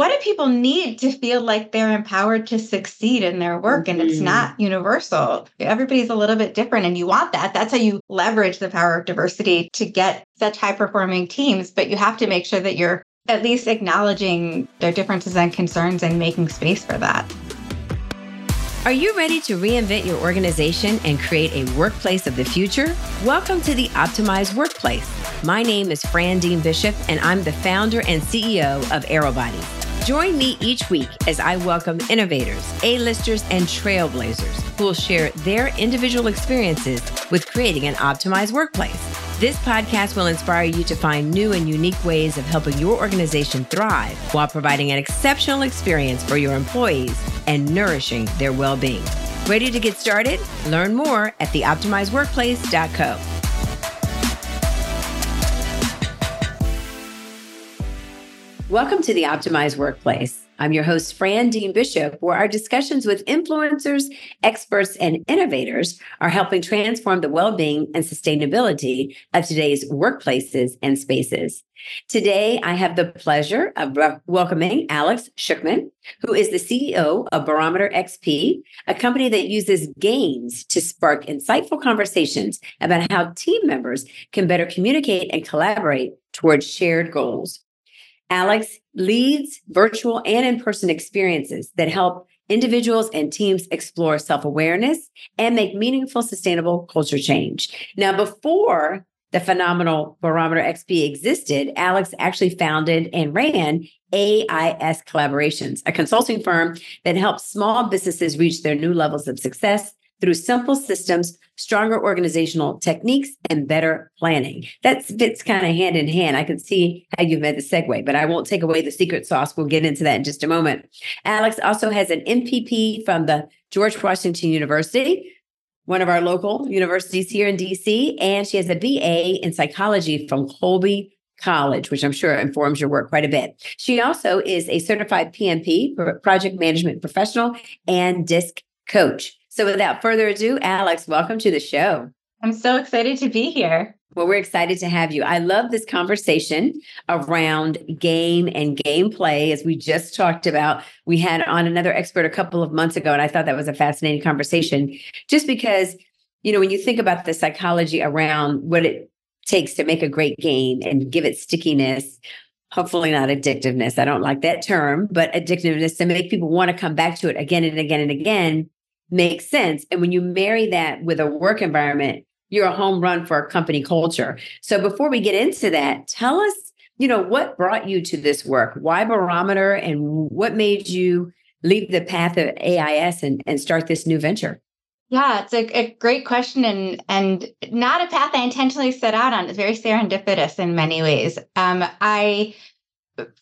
what do people need to feel like they're empowered to succeed in their work? Mm-hmm. And it's mm-hmm. not universal. Everybody's a little bit different, and you want that. That's how you leverage the power of diversity to get such high performing teams. But you have to make sure that you're at least acknowledging their differences and concerns and making space for that. Are you ready to reinvent your organization and create a workplace of the future? Welcome to the Optimized Workplace. My name is Fran Dean Bishop, and I'm the founder and CEO of Aerobody. Join me each week as I welcome innovators, A-listers, and trailblazers who will share their individual experiences with creating an optimized workplace. This podcast will inspire you to find new and unique ways of helping your organization thrive while providing an exceptional experience for your employees and nourishing their well being. Ready to get started? Learn more at theoptimizedworkplace.co. Welcome to the Optimized Workplace. I'm your host, Fran Dean Bishop, where our discussions with influencers, experts, and innovators are helping transform the well being and sustainability of today's workplaces and spaces. Today, I have the pleasure of welcoming Alex Suchman, who is the CEO of Barometer XP, a company that uses games to spark insightful conversations about how team members can better communicate and collaborate towards shared goals. Alex leads virtual and in person experiences that help individuals and teams explore self awareness and make meaningful, sustainable culture change. Now, before the phenomenal Barometer XP existed, Alex actually founded and ran AIS Collaborations, a consulting firm that helps small businesses reach their new levels of success through simple systems, stronger organizational techniques, and better planning. That fits kind of hand in hand. I can see how you've made the segue, but I won't take away the secret sauce. We'll get into that in just a moment. Alex also has an MPP from the George Washington University, one of our local universities here in DC, and she has a BA in psychology from Colby College, which I'm sure informs your work quite a bit. She also is a certified PMP, project management professional, and DISC coach. So without further ado, Alex, welcome to the show. I'm so excited to be here. Well, we're excited to have you. I love this conversation around game and gameplay, as we just talked about. We had on another expert a couple of months ago, and I thought that was a fascinating conversation just because, you know, when you think about the psychology around what it takes to make a great game and give it stickiness, hopefully not addictiveness. I don't like that term, but addictiveness to make people want to come back to it again and again and again makes sense. And when you marry that with a work environment, you're a home run for a company culture. So before we get into that, tell us, you know, what brought you to this work? Why Barometer and what made you leave the path of AIS and, and start this new venture? Yeah, it's a, a, great question and and not a path I intentionally set out on. It's very serendipitous in many ways. Um, I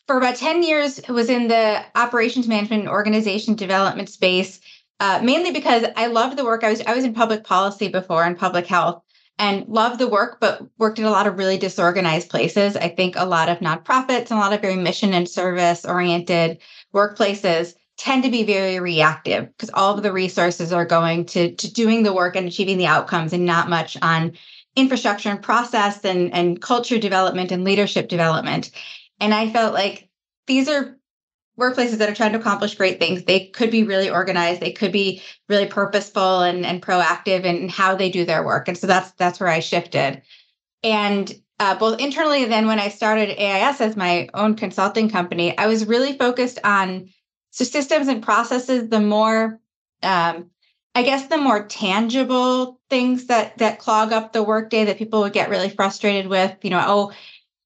for about 10 years was in the operations management organization development space uh, mainly because I loved the work. I was I was in public policy before and public health and loved the work, but worked in a lot of really disorganized places. I think a lot of nonprofits and a lot of very mission and service oriented workplaces tend to be very reactive because all of the resources are going to, to doing the work and achieving the outcomes and not much on infrastructure and process and, and culture development and leadership development. And I felt like these are workplaces that are trying to accomplish great things. They could be really organized. They could be really purposeful and, and proactive in how they do their work. And so that's that's where i shifted. And uh, both internally then when i started ais as my own consulting company i was really focused on so systems and processes the more um, i guess the more tangible things that that clog up the workday that people would get really frustrated with you know oh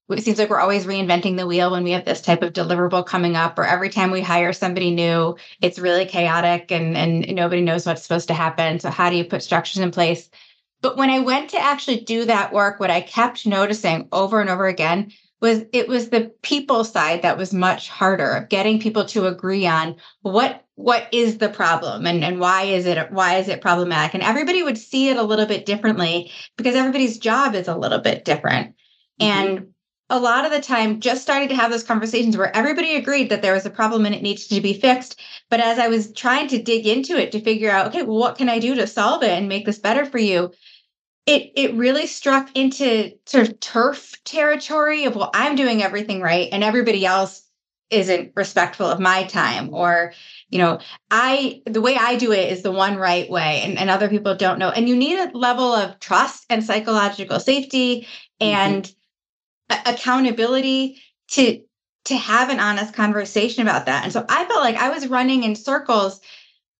it seems like we're always reinventing the wheel when we have this type of deliverable coming up or every time we hire somebody new it's really chaotic and and nobody knows what's supposed to happen. So how do you put structures in place? But when i went to actually do that work what i kept noticing over and over again was it was the people side that was much harder of getting people to agree on what what is the problem and, and why is it why is it problematic? And everybody would see it a little bit differently because everybody's job is a little bit different. Mm-hmm. and a lot of the time just started to have those conversations where everybody agreed that there was a problem and it needs to be fixed. But as I was trying to dig into it to figure out, okay, well, what can I do to solve it and make this better for you? It it really struck into sort of turf territory of well, I'm doing everything right and everybody else isn't respectful of my time or you know i the way i do it is the one right way and, and other people don't know and you need a level of trust and psychological safety and mm-hmm. Accountability to to have an honest conversation about that. And so i felt like i was running in circles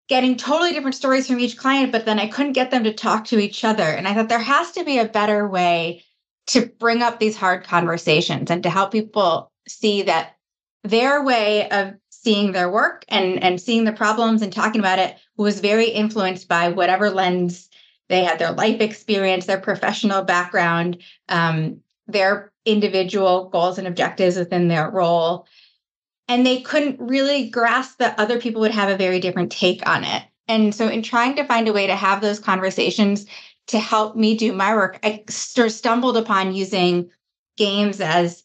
getting totally different stories from each client but then i couldn't get them to talk to each other. And i thought there has to be a better way to bring up these hard conversations and to help people see that their way of seeing their work and and seeing the problems and talking about it was very influenced by whatever lens they had their life experience their professional background um, their individual goals and objectives within their role. And they couldn't really grasp that other people would have a very different take on it. And so in trying to find a way to have those conversations to help me do my work i stumbled upon using games as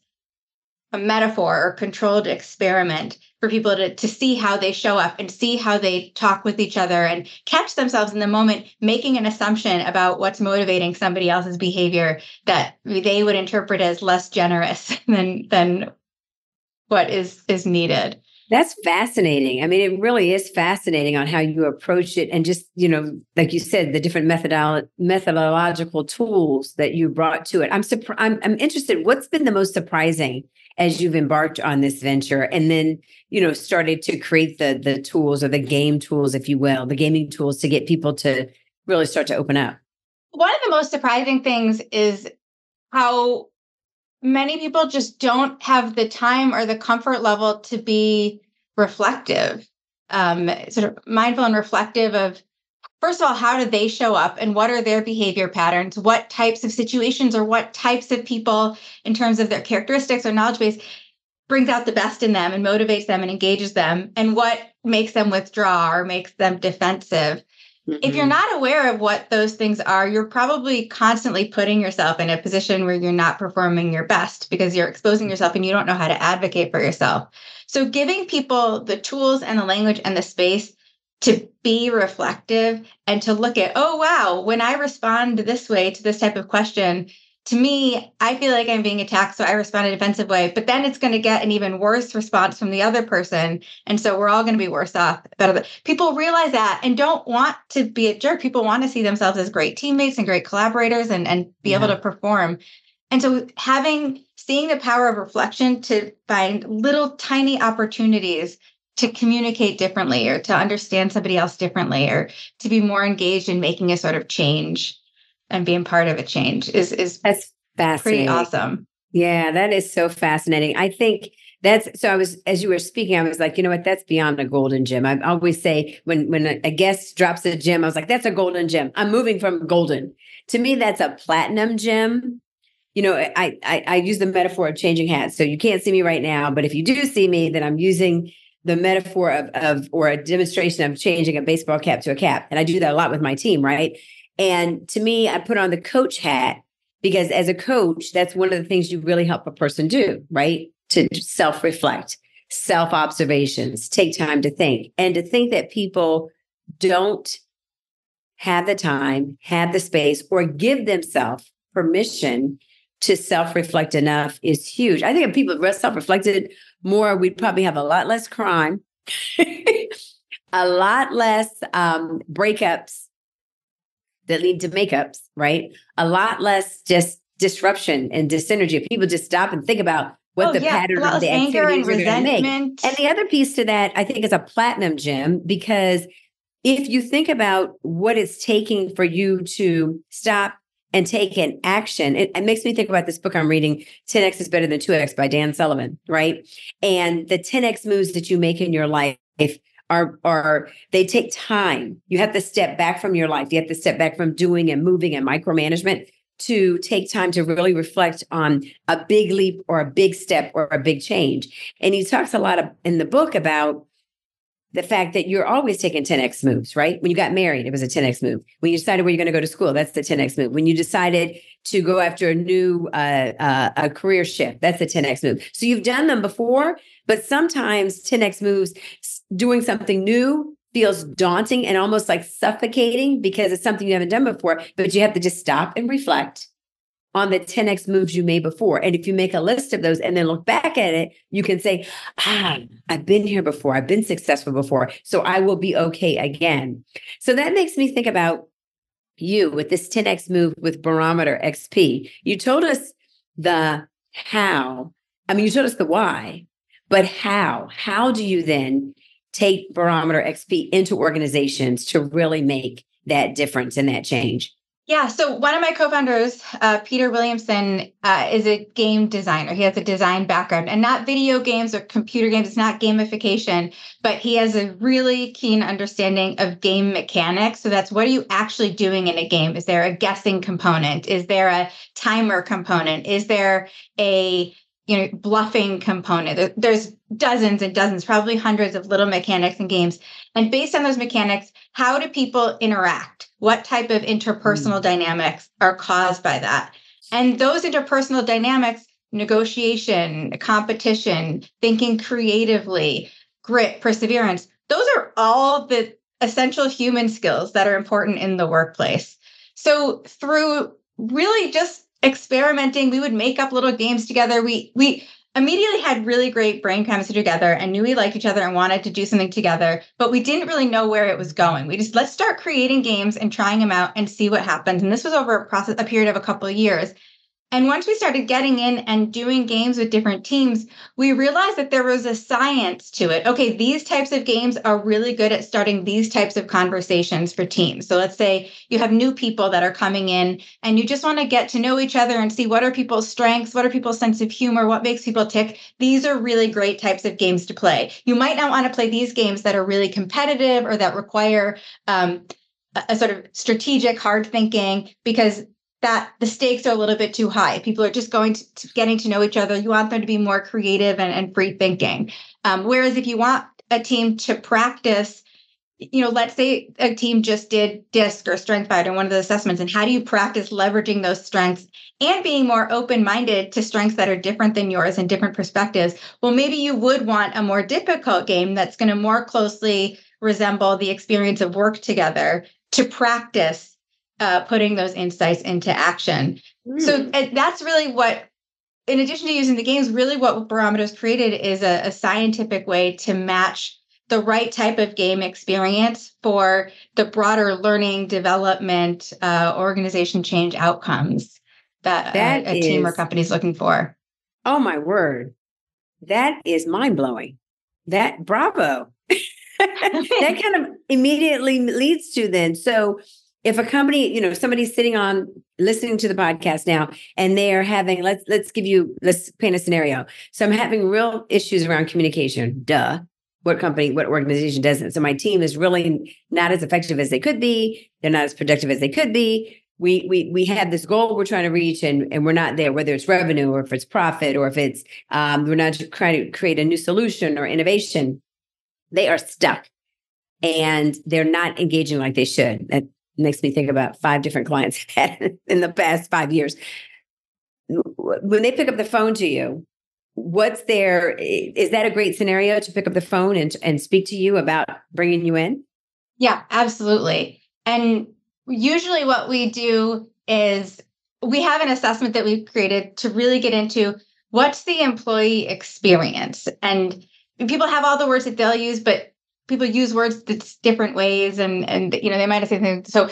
a metaphor or controlled experiment for people to, to see how they show up and see how they talk with each other and catch themselves in the moment making an assumption about what's motivating somebody else's behavior that they would interpret as less generous than than what is is needed that's fascinating. I mean, it really is fascinating on how you approach it and just, you know, like you said, the different methodolo- methodological tools that you brought to it. I'm surprised I'm, I'm interested what's been the most surprising as you've embarked on this venture and then you know started to create the the tools or the game tools if you will the gaming tools to get people to really start to open up? One of the most surprising things is how many people just don't have the time or the comfort level to be reflective um, sort of mindful and reflective of first of all, how do they show up and what are their behavior patterns? What types of situations or what types of people, in terms of their characteristics or knowledge base, brings out the best in them and motivates them and engages them? And what makes them withdraw or makes them defensive? Mm-hmm. If you're mm-hmm. not aware of what those things are, you're probably constantly putting yourself in a position where you're not performing your best because you're exposing yourself and you don't know how to advocate for yourself. So, giving people the tools and the language and the space to be reflective and to look at, oh, wow, when I respond this way to this type of question, to me, I feel like I'm being attacked, so I respond in a defensive way. But then it's going to get an even worse response from the other person, and so we're all going to be worse off. Better, people realize that and don't want to be a jerk. People want to see themselves as great teammates and great collaborators, and and be yeah. able to perform. And so, having seeing the power of reflection to find little tiny opportunities to communicate differently or to understand somebody else differently or to be more engaged in making a sort of change and being part of a change is is that's fascinating. pretty awesome. Yeah, that is so fascinating. I think that's so I was as you were speaking, I was like, you know what, that's beyond a golden gem. I always say when when a guest drops a gem, I was like, that's a golden gem. I'm moving from golden. To me, that's a platinum gem. You know, I, I I use the metaphor of changing hats. So you can't see me right now, but if you do see me, then I'm using the metaphor of, of or a demonstration of changing a baseball cap to a cap. And I do that a lot with my team, right? And to me, I put on the coach hat because as a coach, that's one of the things you really help a person do, right? To self reflect, self observations, take time to think, and to think that people don't have the time, have the space, or give themselves permission to self reflect enough is huge. I think if people self reflected more, we'd probably have a lot less crime, a lot less um, breakups that lead to makeups, right? A lot less just disruption and dysenergy. If people just stop and think about what oh, the yeah, pattern of the anger and resentment. And the other piece to that, I think, is a platinum gem because if you think about what it's taking for you to stop and take an action. It, it, makes me think about this book I'm reading, 10x is better than 2x by Dan Sullivan, right? And the 10x moves that you make in your life are are they take time. You have to step back from your life. You have to step back from doing and moving and micromanagement to take time to really reflect on a big leap or a big step or a big change. And he talks a lot of, in the book about the fact that you're always taking 10x moves, right? When you got married, it was a 10x move. When you decided where you're going to go to school, that's the 10x move. When you decided to go after a new uh, uh, a career shift, that's the 10x move. So you've done them before, but sometimes 10x moves, doing something new feels daunting and almost like suffocating because it's something you haven't done before. But you have to just stop and reflect on the 10x moves you made before. And if you make a list of those and then look back at it, you can say, ah, I've been here before. I've been successful before. So I will be okay again. So that makes me think about you with this 10x move with Barometer XP. You told us the how. I mean, you told us the why, but how? How do you then take Barometer XP into organizations to really make that difference and that change? Yeah. So one of my co-founders, uh, Peter Williamson, uh, is a game designer. He has a design background, and not video games or computer games. It's not gamification, but he has a really keen understanding of game mechanics. So that's what are you actually doing in a game? Is there a guessing component? Is there a timer component? Is there a you know bluffing component? There's dozens and dozens, probably hundreds of little mechanics in games, and based on those mechanics, how do people interact? What type of interpersonal mm. dynamics are caused by that? And those interpersonal dynamics, negotiation, competition, thinking creatively, grit, perseverance, those are all the essential human skills that are important in the workplace. So through really just experimenting, we would make up little games together. We we immediately had really great brain chemistry together and knew we liked each other and wanted to do something together, but we didn't really know where it was going. We just let's start creating games and trying them out and see what happens. And this was over a process, a period of a couple of years. And once we started getting in and doing games with different teams, we realized that there was a science to it. Okay, these types of games are really good at starting these types of conversations for teams. So let's say you have new people that are coming in and you just want to get to know each other and see what are people's strengths, what are people's sense of humor, what makes people tick. These are really great types of games to play. You might not want to play these games that are really competitive or that require um, a sort of strategic hard thinking because that the stakes are a little bit too high. People are just going to, to getting to know each other. You want them to be more creative and, and free thinking. Um, whereas if you want a team to practice, you know, let's say a team just did DISC or StrengthsFinder, one of the assessments, and how do you practice leveraging those strengths and being more open minded to strengths that are different than yours and different perspectives? Well, maybe you would want a more difficult game that's going to more closely resemble the experience of work together to practice uh, putting those insights into action. Mm. So that's really what, in addition to using the games, really what Barometers created is a, a scientific way to match the right type of game experience for the broader learning, development, uh, organization change outcomes that, that a, a is, team or company is looking for. Oh my word, that is mind blowing. That bravo. that kind of immediately leads to then so if a company, you know, somebody's sitting on listening to the podcast now and they're having let's let's give you let's paint a scenario. So I'm having real issues around communication. Duh. What company, what organization doesn't? So my team is really not as effective as they could be. They're not as productive as they could be. We we we have this goal we're trying to reach and and we're not there, whether it's revenue or if it's profit or if it's um, we're not trying to create a new solution or innovation. They are stuck and they're not engaging like they should. That makes me think about five different clients I've had in the past five years. When they pick up the phone to you, what's their is that a great scenario to pick up the phone and and speak to you about bringing you in? Yeah, absolutely. And usually what we do is we have an assessment that we've created to really get into what's the employee experience and people have all the words that they'll use but people use words that's different ways and and you know they might have said things so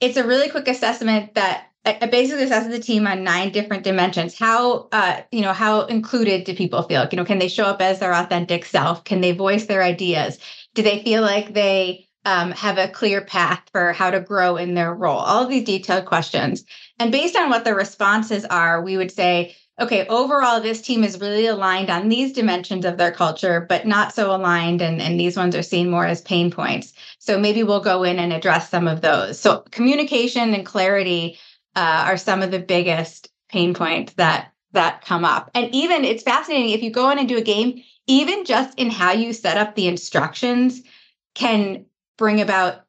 it's a really quick assessment that I basically assesses the team on nine different dimensions. How, uh, you know, how included do people feel? You know, can they show up as their authentic self? Can they voice their ideas? Do they feel like they um, have a clear path for how to grow in their role? All of these detailed questions. And based on what the responses are, we would say, okay, overall, this team is really aligned on these dimensions of their culture, but not so aligned. And, and these ones are seen more as pain points. So maybe we'll go in and address some of those. So communication and clarity uh, are some of the biggest pain points that that come up. And even it's fascinating if you go in and do a game, even just in how you set up the instructions can bring about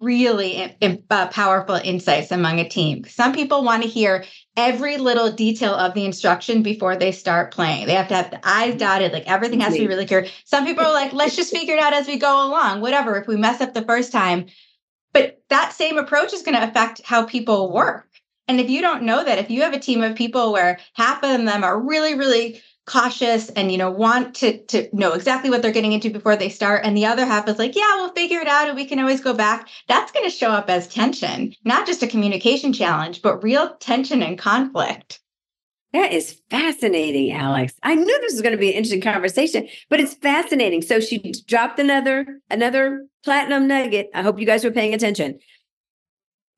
really uh, powerful insights among a team. Some people want to hear every little detail of the instruction before they start playing. They have to have the I's dotted, like everything has to be really clear. Some people are like, let's just figure it out as we go along, whatever. If we mess up the first time, but that same approach is going to affect how people work. And if you don't know that, if you have a team of people where half of them are really, really cautious and you know want to to know exactly what they're getting into before they start and the other half is like yeah we'll figure it out and we can always go back that's going to show up as tension not just a communication challenge but real tension and conflict that is fascinating, Alex. I knew this was going to be an interesting conversation, but it's fascinating. So she dropped another another platinum nugget. I hope you guys were paying attention.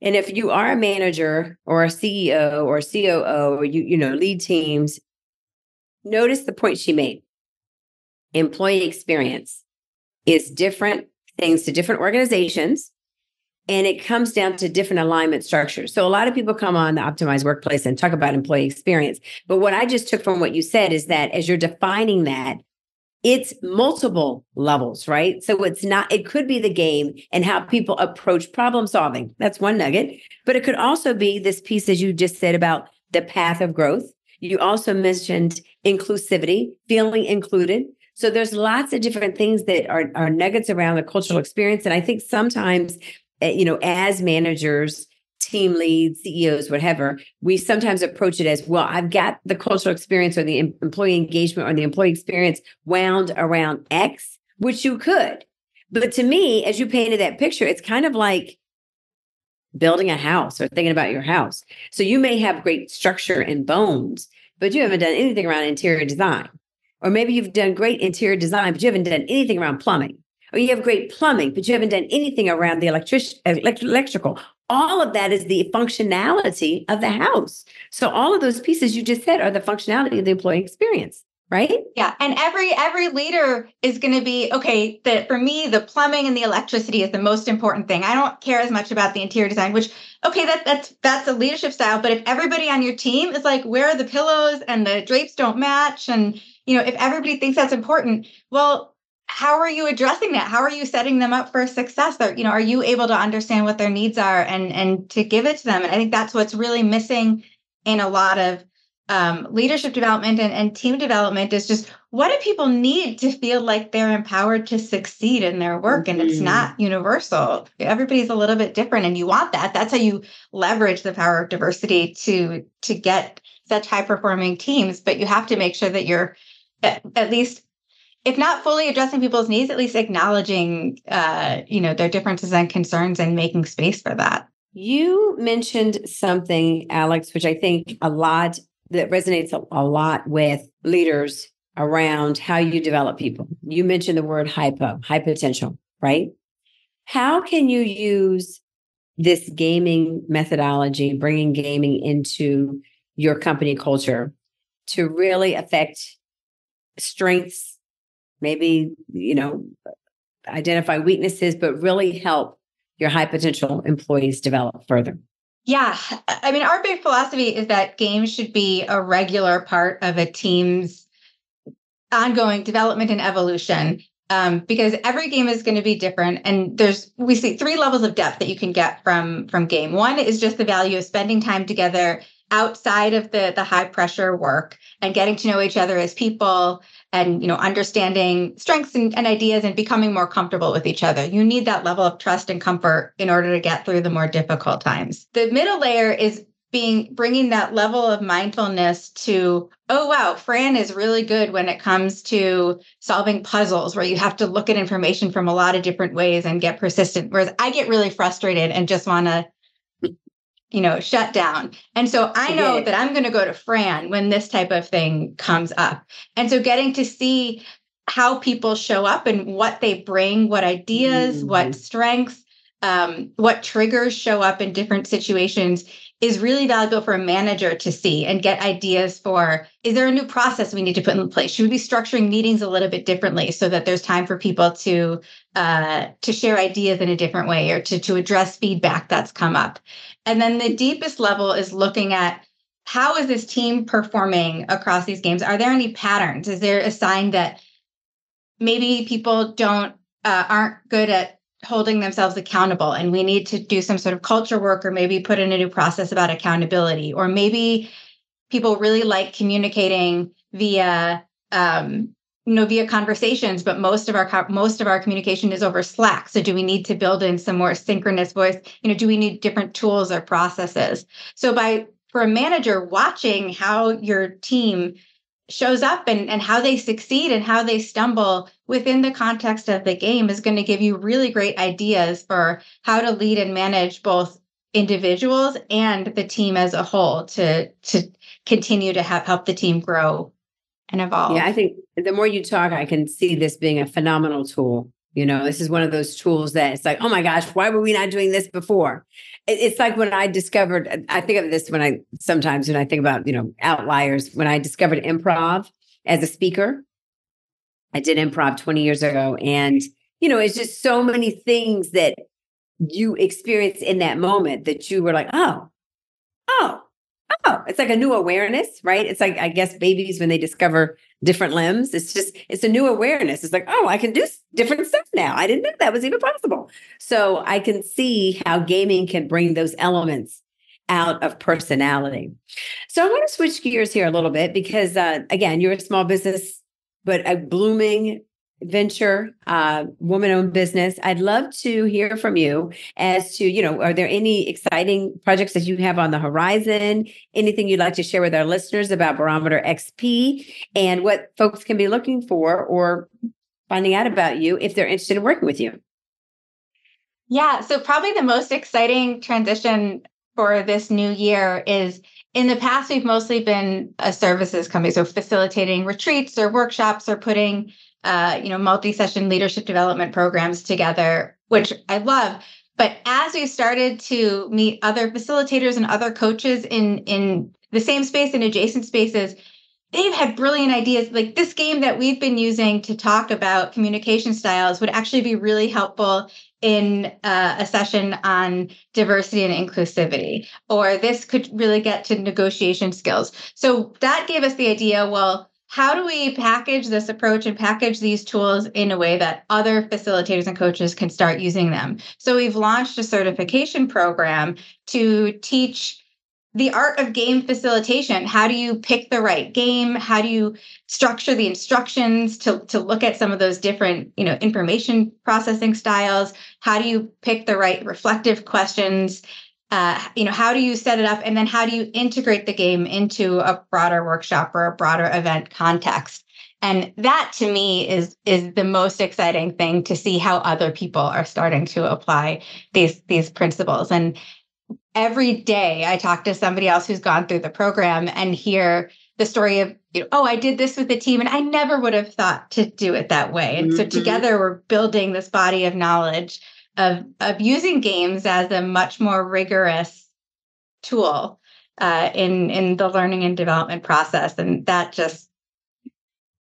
And if you are a manager or a CEO or COO or you you know lead teams, notice the point she made. Employee experience is different things to different organizations and it comes down to different alignment structures. So a lot of people come on the optimized workplace and talk about employee experience. But what I just took from what you said is that as you're defining that, it's multiple levels, right? So it's not, it could be the game and how people approach problem solving. That's one nugget. But it could also be this piece, as you just said, about the path of growth. You also mentioned inclusivity, feeling included. So there's lots of different things that are, are nuggets around the cultural experience. And I think sometimes Eh, you know, as managers, team leads, CEOs, whatever, we sometimes approach it as well. I've got the cultural experience or the employee engagement or the employee experience wound around X, which you could. But to me, as you painted that picture, it's kind of like building a house or thinking about your house. So you may have great structure and bones, but you haven't done anything around interior design. Or maybe you've done great interior design, but you haven't done anything around plumbing or you have great plumbing, but you haven't done anything around the electric, electrical. All of that is the functionality of the house. So all of those pieces you just said are the functionality of the employee experience right? Yeah and every every leader is going to be okay that for me the plumbing and the electricity is the most important thing. I don't care as much about the interior design which okay that that's that's a leadership style but if everybody on your team is like where are the pillows and the drapes don't match? and you know if everybody thinks that's important well how are you addressing that? How are you setting them up for success? Or you know are you able to understand what their needs are and and to give it to them? And i think that's what's really missing in a lot of um, leadership development and, and team development is just what do people need to feel like they're empowered to succeed in their work mm-hmm. and it's mm-hmm. not universal everybody's a little bit different and you want that that's how you leverage the power of diversity to to get such high performing teams but you have to make sure that you're at, at least if not fully addressing people's needs, at least acknowledging, uh, you know, their differences and concerns and making space for that. You mentioned something, Alex, which I think a lot that resonates a, a lot with leaders around how you develop people. You mentioned the word hypo, high potential, right? How can you use this gaming methodology, bringing gaming into your company culture to really affect strengths maybe, you know, identify weaknesses, but really help your high potential employees develop further? Yeah. I mean, our big philosophy is that games should be a regular part of a team's ongoing development and evolution. Um, because every game is going to be different and there's we see three levels of depth that you can get from from game one is just the value of spending time together outside of the the high pressure work and getting to know each other as people and you know understanding strengths and, and, ideas and becoming more comfortable with each other. You need that level of trust and comfort in order to get through the more difficult times. The middle layer is being bringing that level of mindfulness to oh wow fran is really good when it comes to solving puzzles where you have to look at information from a lot of different ways and get persistent whereas i get really frustrated and just want to you know, shut down. And so I know that I'm going to go to Fran when this type of thing comes up. And so getting to see how people show up and what they bring, what ideas, mm-hmm. what strengths, um, what triggers show up in different situations is really valuable for a manager to see and get ideas for is there a new process we need to put in place? Should we be structuring meetings a little bit differently so that there's time for people to uh, to share ideas in a different way or to to address feedback that's come up? And then the deepest level is looking at how is this team performing across these games? Are there any patterns? Is there a sign that maybe people don't uh, aren't good at holding themselves accountable and we need to do some sort of culture work or maybe put in a new process about accountability or maybe people really like communicating via um, you know via conversations but most of our most of our communication is over slack. So do we need to build in some more synchronous voice? You know do we need different tools or processes? So by for a manager watching how your team shows up and, and how they succeed and how they stumble within the context of the game is going to give you really great ideas for how to lead and manage both individuals and the team as a whole to to continue to have help the team grow and evolve. Yeah, I think the more you talk, I can see this being a phenomenal tool. You know, this is one of those tools that it's like, oh my gosh, why were we not doing this before? It's like when I discovered, I think of this when I sometimes when I think about, you know, outliers, when I discovered improv as a speaker. I did improv 20 years ago. And, you know, it's just so many things that you experience in that moment that you were like, oh, oh, oh, it's like a new awareness, right? It's like, I guess babies, when they discover different limbs, it's just, it's a new awareness. It's like, oh, I can do different stuff now. I didn't know that was even possible. So I can see how gaming can bring those elements out of personality. So I want to switch gears here a little bit because, uh, again, you're a small business, but a blooming venture, uh, woman owned business. I'd love to hear from you as to, you know, are there any exciting projects that you have on the horizon? Anything you'd like to share with our listeners about Barometer XP and what folks can be looking for or finding out about you if they're interested in working with you? Yeah. So, probably the most exciting transition for this new year is in the past, we've mostly been a services company, so facilitating retreats or workshops or putting uh, you know, multi-session leadership development programs together, which I love. But as we started to meet other facilitators and other coaches in in the same space and adjacent spaces, they've had brilliant ideas. Like this game that we've been using to talk about communication styles would actually be really helpful in uh, a session on diversity and inclusivity, or this could really get to negotiation skills. So that gave us the idea. Well, how do we package this approach and package these tools in a way that other facilitators and coaches can start using them? So we've launched a certification program to teach the art of game facilitation. How do you pick the right game? How do you structure the instructions to, to look at some of those different, you know, information processing styles? How do you pick the right reflective questions? uh, you know how do you set it up and then how do you integrate the game into a broader workshop or a broader event context and that to me is is the most exciting thing to see how other people are starting to apply these these principles and every day i talk to somebody else who's gone through the program and hear the story of you know oh i did this with the team and i never would have thought to do it that way and mm-hmm. so together we're building this body of knowledge of of using games as a much more rigorous tool uh, in in the learning and development process, and that just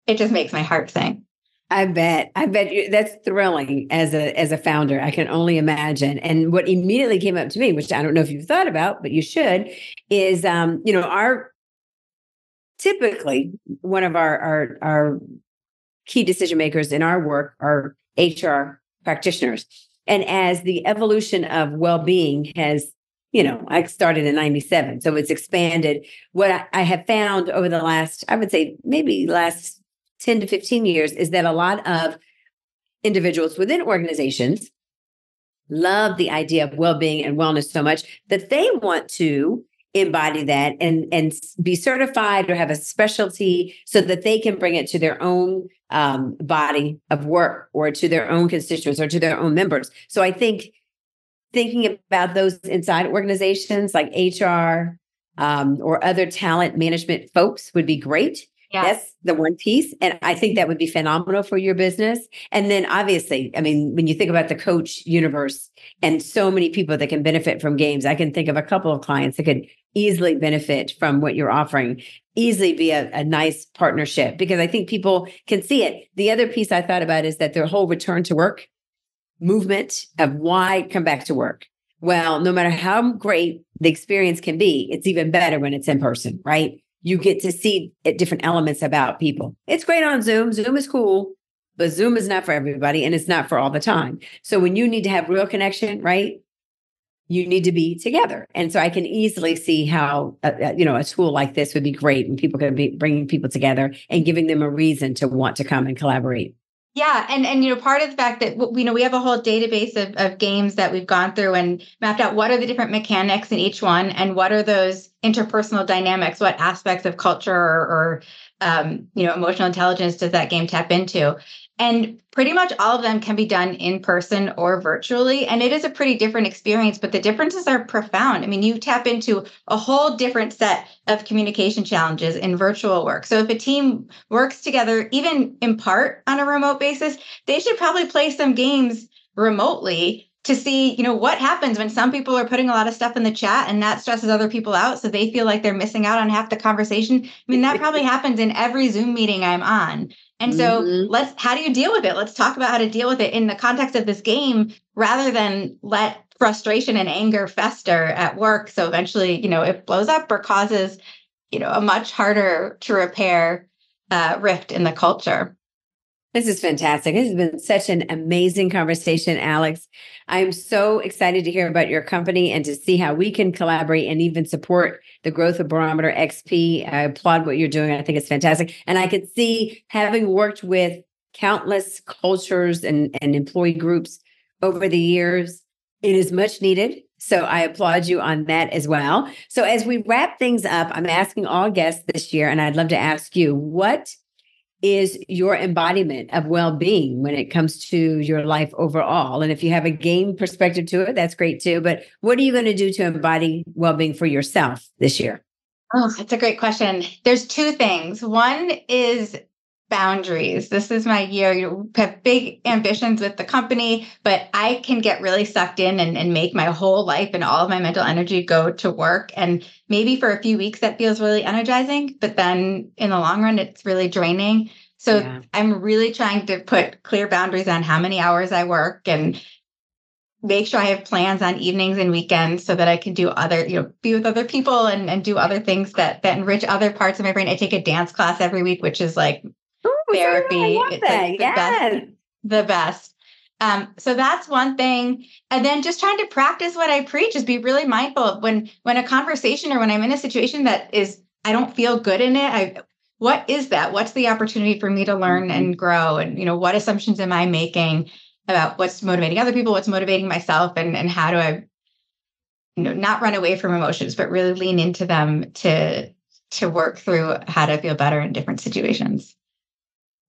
it just makes my heart sing. I bet. I bet you, that's thrilling as a as a founder. I can only imagine. And what immediately came up to me, which I don't know if you've thought about, but you should, is um, you know, our typically one of our our our key decision makers in our work are HR practitioners. And as the evolution of well-being has, you know, I started in 97, so it's expanded. What I, I have found over the last, I would say maybe last 10 to 15 years is that a lot of individuals within organizations love the idea of well-being and wellness so much that they want to embody that and and be certified or have a specialty so that they can bring it to their own um, body of work or to their own constituents or to their own members. So i think thinking about those inside organizations like hr um, or other talent management folks would be great Yes. That's the one piece. And I think that would be phenomenal for your business. And then obviously, I mean, when you think about the coach universe and so many people that can benefit from games, I can think of a couple of clients that could easily benefit from what you're offering, easily be a, a nice partnership because I think people can see it. The other piece I thought about is that their whole return to work movement of why come back to work. Well, no matter how great the experience can be, it's even better when it's in person, right? You get to see different elements about people. It's great on Zoom. Zoom is cool, but Zoom is not for everybody and it's not for all the time. So when you need to have real connection, right? you need to be together. And so I can easily see how, uh, uh, you know, a tool like this would be great and people can be bringing people together and giving them a reason to want to come and collaborate. Yeah, and and you know part of the fact that you know we have a whole database of, of games that we've gone through and mapped out what are the different mechanics in each one and what are those interpersonal dynamics, what aspects of culture or, or um, you know emotional intelligence does that game tap into, and pretty much all of them can be done in person or virtually. And it is a pretty different experience, but the differences are profound. I mean, you tap into a whole different set of communication challenges in virtual work. So if a team works together, even in part on a remote basis, they should probably play some games remotely to see you know what happens when some people are putting a lot of stuff in the chat and that stresses other people out so they feel like they're missing out on half the conversation i mean that probably happens in every zoom meeting i'm on and so mm-hmm. let's how do you deal with it? Let's talk about how to deal with it in the context of this game rather than let frustration and anger fester at work. So eventually you know it blows up or causes you know a much harder to repair uh, rift in the culture this is fantastic. This has been such an amazing conversation, Alex. I'm so excited to hear about your company and to see how we can collaborate and even support the growth of Barometer XP. I applaud what you're doing. I think it's fantastic. And I can see having worked with countless cultures and, and employee groups over the years, it is much needed. So I applaud you on that as well. So as we wrap things up, I'm asking all guests this year, and I'd love to ask you what is your embodiment of well-being when it comes to your life overall. And if you have a game perspective to it that's great too. But what are you going to do to embody well-being for yourself this year? Oh that's a great question. There's two things. One is boundaries this is my year you have big ambitions with the company but i can get really sucked in and, and make my whole life and all of my mental energy go to work and maybe for a few weeks that feels really energizing, but then in the long run, it's really draining. So yeah. I'm really trying to put clear boundaries on how many hours I work and make sure I have plans on evenings and weekends so that I can do other, you know, be with other people and, and do other things that that enrich other parts of my brain. I take a dance class every week, which is like therapy. It's like the yes. best. The best. Um, so that's one thing. And then just trying to practice what I preach, is be really mindful of when when a conversation or when I'm in a situation that is I don't feel good in it. I what is that? What's the opportunity for me to learn and mm-hmm. grow? And you know, what assumptions am I making about what's motivating other people, what's motivating myself, and and how do I, you know, not run away from emotions, but really lean into them to to work through how to feel better in different situations.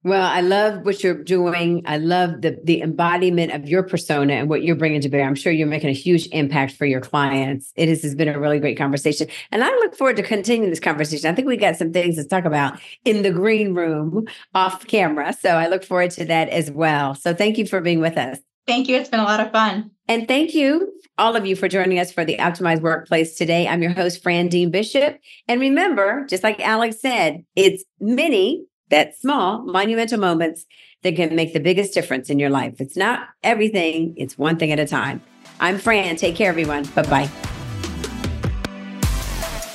Well, I love what you're doing. I love the the embodiment of your persona and what you're bringing to bear. I'm sure you're making a huge impact for your clients. It has, has been a really great conversation, and I look forward to continuing this conversation. I think we got some things to talk about in the green room off camera, so I look forward to that as well. So, thank you for being with us. Thank you. It's been a lot of fun. And thank you, all of you, for joining us for the Optimized Workplace today. I'm your host, Fran Dean Bishop. And remember, just like Alex said, it's many that small monumental moments that can make the biggest difference in your life. It's not everything, it's one thing at a time. I'm Fran. Take care, everyone. Bye bye.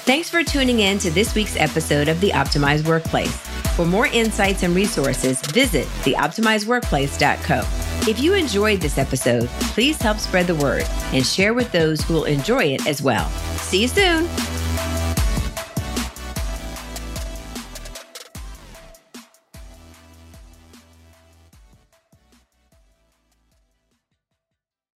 Thanks for tuning in to this week's episode of The Optimized Workplace. For more insights and resources, visit theoptimizedworkplace.co. If you enjoyed this episode, please help spread the word and share with those who will enjoy it as well. See you soon.